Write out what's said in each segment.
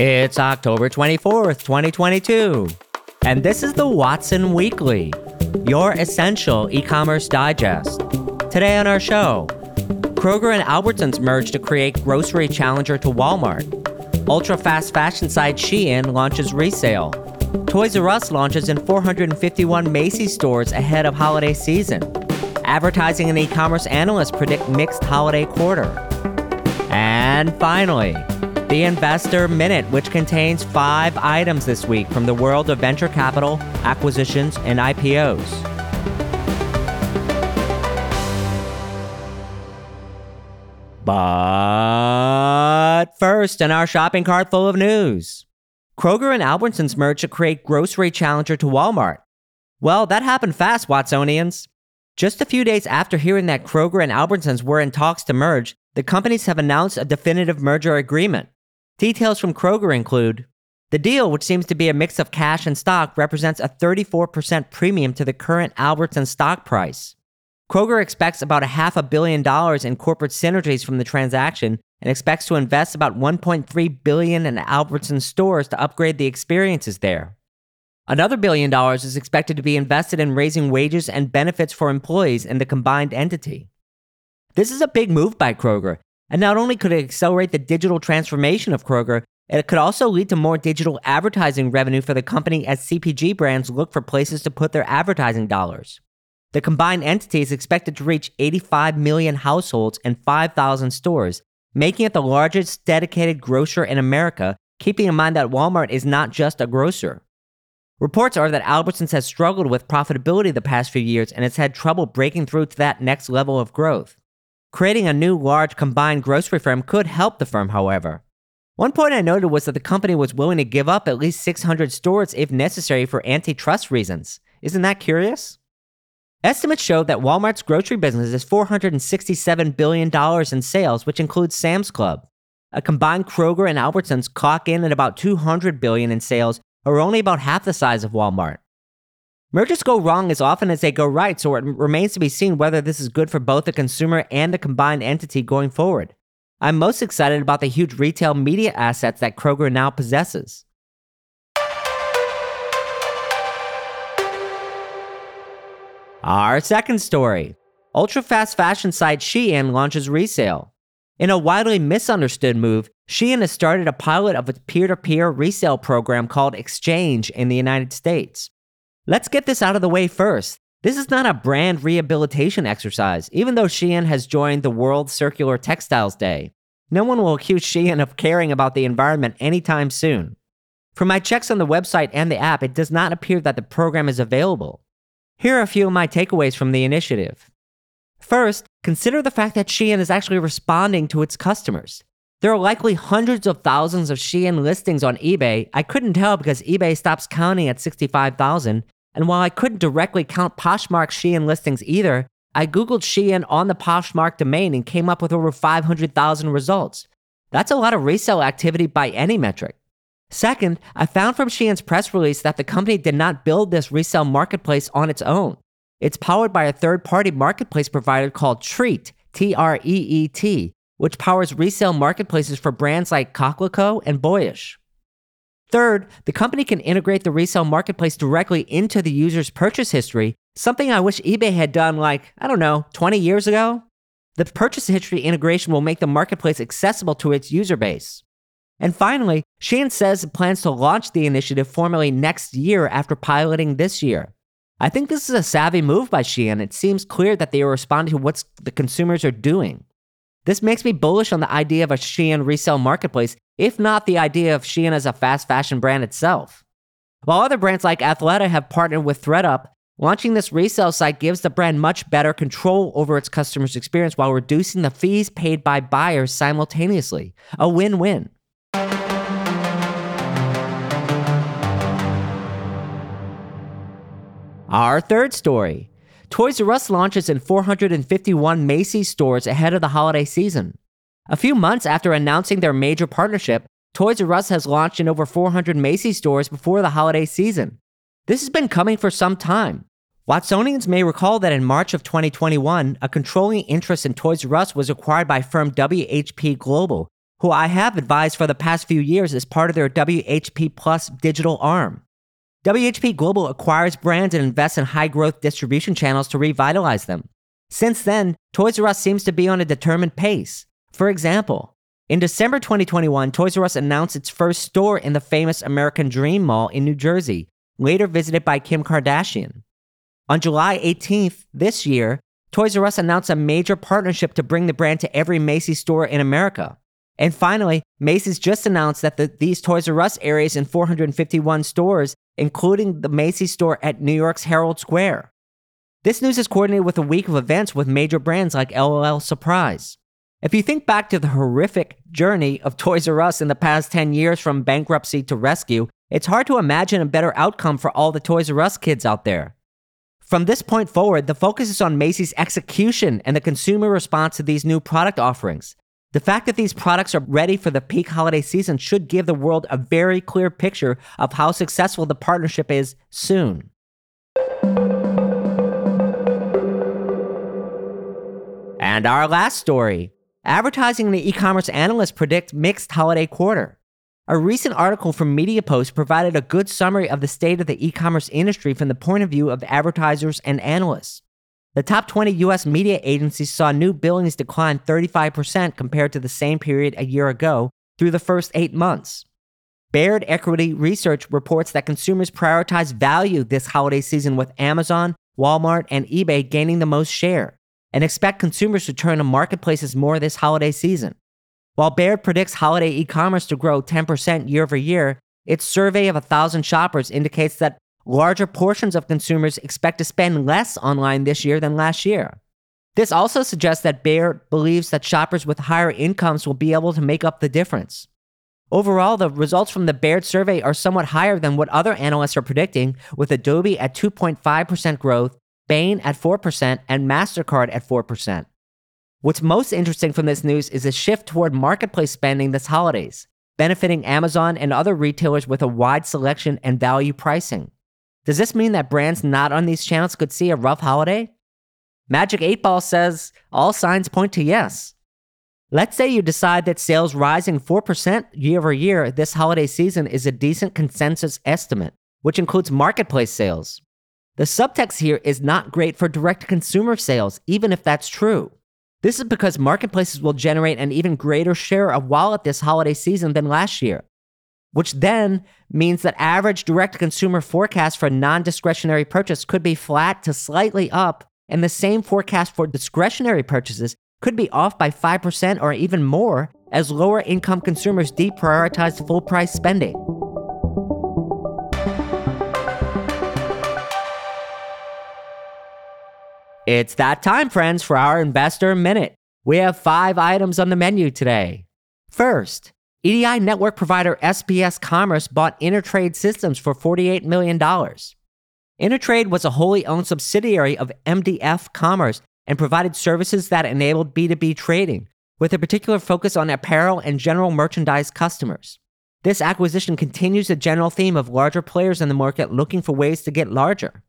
It's October 24th, 2022, and this is the Watson Weekly, your essential e commerce digest. Today on our show, Kroger and Albertsons merge to create grocery challenger to Walmart. Ultra fast fashion site Shein launches resale. Toys R Us launches in 451 Macy's stores ahead of holiday season. Advertising and e commerce analysts predict mixed holiday quarter. And finally, the Investor Minute, which contains five items this week from the world of venture capital, acquisitions, and IPOs. But first, in our shopping cart full of news Kroger and Albertsons merged to create grocery challenger to Walmart. Well, that happened fast, Watsonians. Just a few days after hearing that Kroger and Albertsons were in talks to merge, the companies have announced a definitive merger agreement. Details from Kroger include the deal, which seems to be a mix of cash and stock, represents a 34% premium to the current Albertsons stock price. Kroger expects about a half a billion dollars in corporate synergies from the transaction and expects to invest about 1.3 billion in Albertsons stores to upgrade the experiences there. Another billion dollars is expected to be invested in raising wages and benefits for employees in the combined entity. This is a big move by Kroger, and not only could it accelerate the digital transformation of Kroger, it could also lead to more digital advertising revenue for the company as CPG brands look for places to put their advertising dollars. The combined entity is expected to reach 85 million households and 5,000 stores, making it the largest dedicated grocer in America, keeping in mind that Walmart is not just a grocer. Reports are that Albertsons has struggled with profitability the past few years and has had trouble breaking through to that next level of growth. Creating a new large combined grocery firm could help the firm, however. One point I noted was that the company was willing to give up at least 600 stores if necessary for antitrust reasons. Isn't that curious? Estimates show that Walmart's grocery business is $467 billion in sales, which includes Sam's Club. A combined Kroger and Albertsons clock in at about $200 billion in sales or only about half the size of Walmart. Mergers go wrong as often as they go right, so it remains to be seen whether this is good for both the consumer and the combined entity going forward. I'm most excited about the huge retail media assets that Kroger now possesses. Our second story ultra fast fashion site Shein launches resale. In a widely misunderstood move, Shein has started a pilot of a peer to peer resale program called Exchange in the United States. Let's get this out of the way first. This is not a brand rehabilitation exercise, even though Shein has joined the World Circular Textiles Day. No one will accuse Shein of caring about the environment anytime soon. From my checks on the website and the app, it does not appear that the program is available. Here are a few of my takeaways from the initiative. First, consider the fact that Shein is actually responding to its customers. There are likely hundreds of thousands of Shein listings on eBay. I couldn't tell because eBay stops counting at 65,000. And while I couldn't directly count Poshmark Shein listings either, I Googled Shein on the Poshmark domain and came up with over 500,000 results. That's a lot of resale activity by any metric. Second, I found from Shein's press release that the company did not build this resale marketplace on its own. It's powered by a third party marketplace provider called Treet, T R E E T, which powers resale marketplaces for brands like Coquelicot and Boyish. Third, the company can integrate the resale marketplace directly into the user's purchase history, something I wish eBay had done like, I don't know, 20 years ago. The purchase history integration will make the marketplace accessible to its user base. And finally, Shein says it plans to launch the initiative formally next year after piloting this year. I think this is a savvy move by Shein. It seems clear that they are responding to what the consumers are doing. This makes me bullish on the idea of a Shein resale marketplace, if not the idea of Shein as a fast fashion brand itself. While other brands like Athleta have partnered with ThredUp, launching this resale site gives the brand much better control over its customers' experience while reducing the fees paid by buyers simultaneously. A win win. Our third story Toys R Us launches in 451 Macy's stores ahead of the holiday season. A few months after announcing their major partnership, Toys R Us has launched in over 400 Macy's stores before the holiday season. This has been coming for some time. Watsonians may recall that in March of 2021, a controlling interest in Toys R Us was acquired by firm WHP Global, who I have advised for the past few years as part of their WHP Plus digital arm. WHP Global acquires brands and invests in high growth distribution channels to revitalize them. Since then, Toys R Us seems to be on a determined pace. For example, in December 2021, Toys R Us announced its first store in the famous American Dream Mall in New Jersey, later visited by Kim Kardashian. On July 18th this year, Toys R Us announced a major partnership to bring the brand to every Macy's store in America. And finally, Macy's just announced that the, these Toys R Us areas in 451 stores, including the Macy's store at New York's Herald Square. This news is coordinated with a week of events with major brands like LOL Surprise. If you think back to the horrific journey of Toys R Us in the past 10 years from bankruptcy to rescue, it's hard to imagine a better outcome for all the Toys R Us kids out there. From this point forward, the focus is on Macy's execution and the consumer response to these new product offerings. The fact that these products are ready for the peak holiday season should give the world a very clear picture of how successful the partnership is soon. And our last story advertising and e commerce analysts predict mixed holiday quarter. A recent article from MediaPost provided a good summary of the state of the e commerce industry from the point of view of advertisers and analysts. The top 20 US media agencies saw new billings decline 35% compared to the same period a year ago through the first eight months. Baird Equity Research reports that consumers prioritize value this holiday season with Amazon, Walmart, and eBay gaining the most share, and expect consumers to turn to marketplaces more this holiday season. While Baird predicts holiday e commerce to grow 10% year over year, its survey of 1,000 shoppers indicates that larger portions of consumers expect to spend less online this year than last year. This also suggests that Baird believes that shoppers with higher incomes will be able to make up the difference. Overall, the results from the Baird survey are somewhat higher than what other analysts are predicting, with Adobe at 2.5% growth, Bain at 4%, and MasterCard at 4%. What's most interesting from this news is a shift toward marketplace spending this holidays, benefiting Amazon and other retailers with a wide selection and value pricing. Does this mean that brands not on these channels could see a rough holiday? Magic 8 Ball says all signs point to yes. Let's say you decide that sales rising 4% year over year this holiday season is a decent consensus estimate, which includes marketplace sales. The subtext here is not great for direct consumer sales, even if that's true. This is because marketplaces will generate an even greater share of wallet this holiday season than last year, which then means that average direct consumer forecast for non discretionary purchase could be flat to slightly up, and the same forecast for discretionary purchases could be off by 5% or even more as lower income consumers deprioritize full price spending. It's that time, friends, for our Investor Minute. We have five items on the menu today. First, EDI network provider SPS Commerce bought Intertrade Systems for $48 million. Intertrade was a wholly owned subsidiary of MDF Commerce and provided services that enabled B2B trading, with a particular focus on apparel and general merchandise customers. This acquisition continues the general theme of larger players in the market looking for ways to get larger.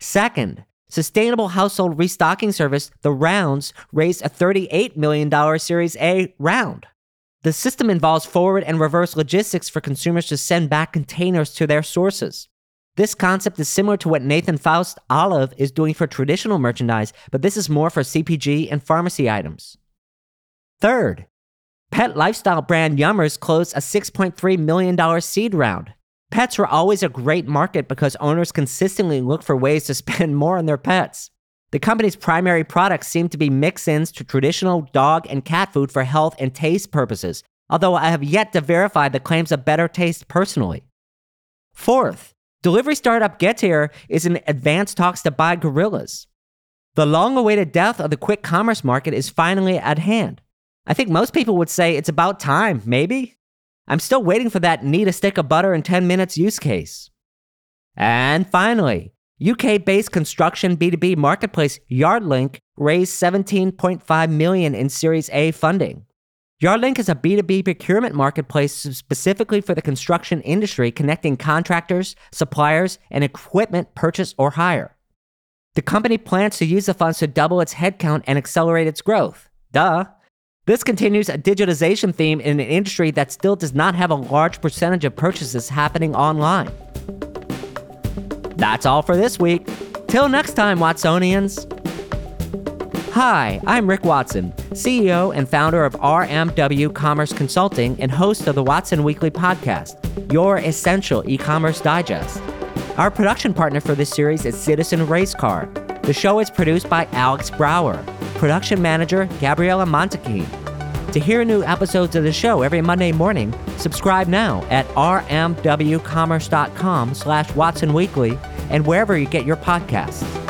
Second, Sustainable household restocking service, The Rounds, raised a $38 million Series A round. The system involves forward and reverse logistics for consumers to send back containers to their sources. This concept is similar to what Nathan Faust Olive is doing for traditional merchandise, but this is more for CPG and pharmacy items. Third, pet lifestyle brand Yummers closed a $6.3 million seed round. Pets were always a great market because owners consistently look for ways to spend more on their pets. The company's primary products seem to be mix ins to traditional dog and cat food for health and taste purposes, although I have yet to verify the claims of better taste personally. Fourth, delivery startup Getir is in advanced talks to buy Gorillas. The long awaited death of the quick commerce market is finally at hand. I think most people would say it's about time, maybe? I'm still waiting for that need a stick of butter in 10 minutes use case. And finally, UK based construction B2B marketplace Yardlink raised 17.5 million in Series A funding. Yardlink is a B2B procurement marketplace specifically for the construction industry connecting contractors, suppliers, and equipment purchase or hire. The company plans to use the funds to double its headcount and accelerate its growth. Duh. This continues a digitization theme in an industry that still does not have a large percentage of purchases happening online. That's all for this week. Till next time, Watsonians. Hi, I'm Rick Watson, CEO and founder of RMW Commerce Consulting and host of the Watson Weekly podcast, your essential e commerce digest. Our production partner for this series is Citizen Racecar. The show is produced by Alex Brower, production manager Gabriella Montequin. To hear new episodes of the show every Monday morning, subscribe now at rmwcommerce.com slash Watson Weekly and wherever you get your podcasts.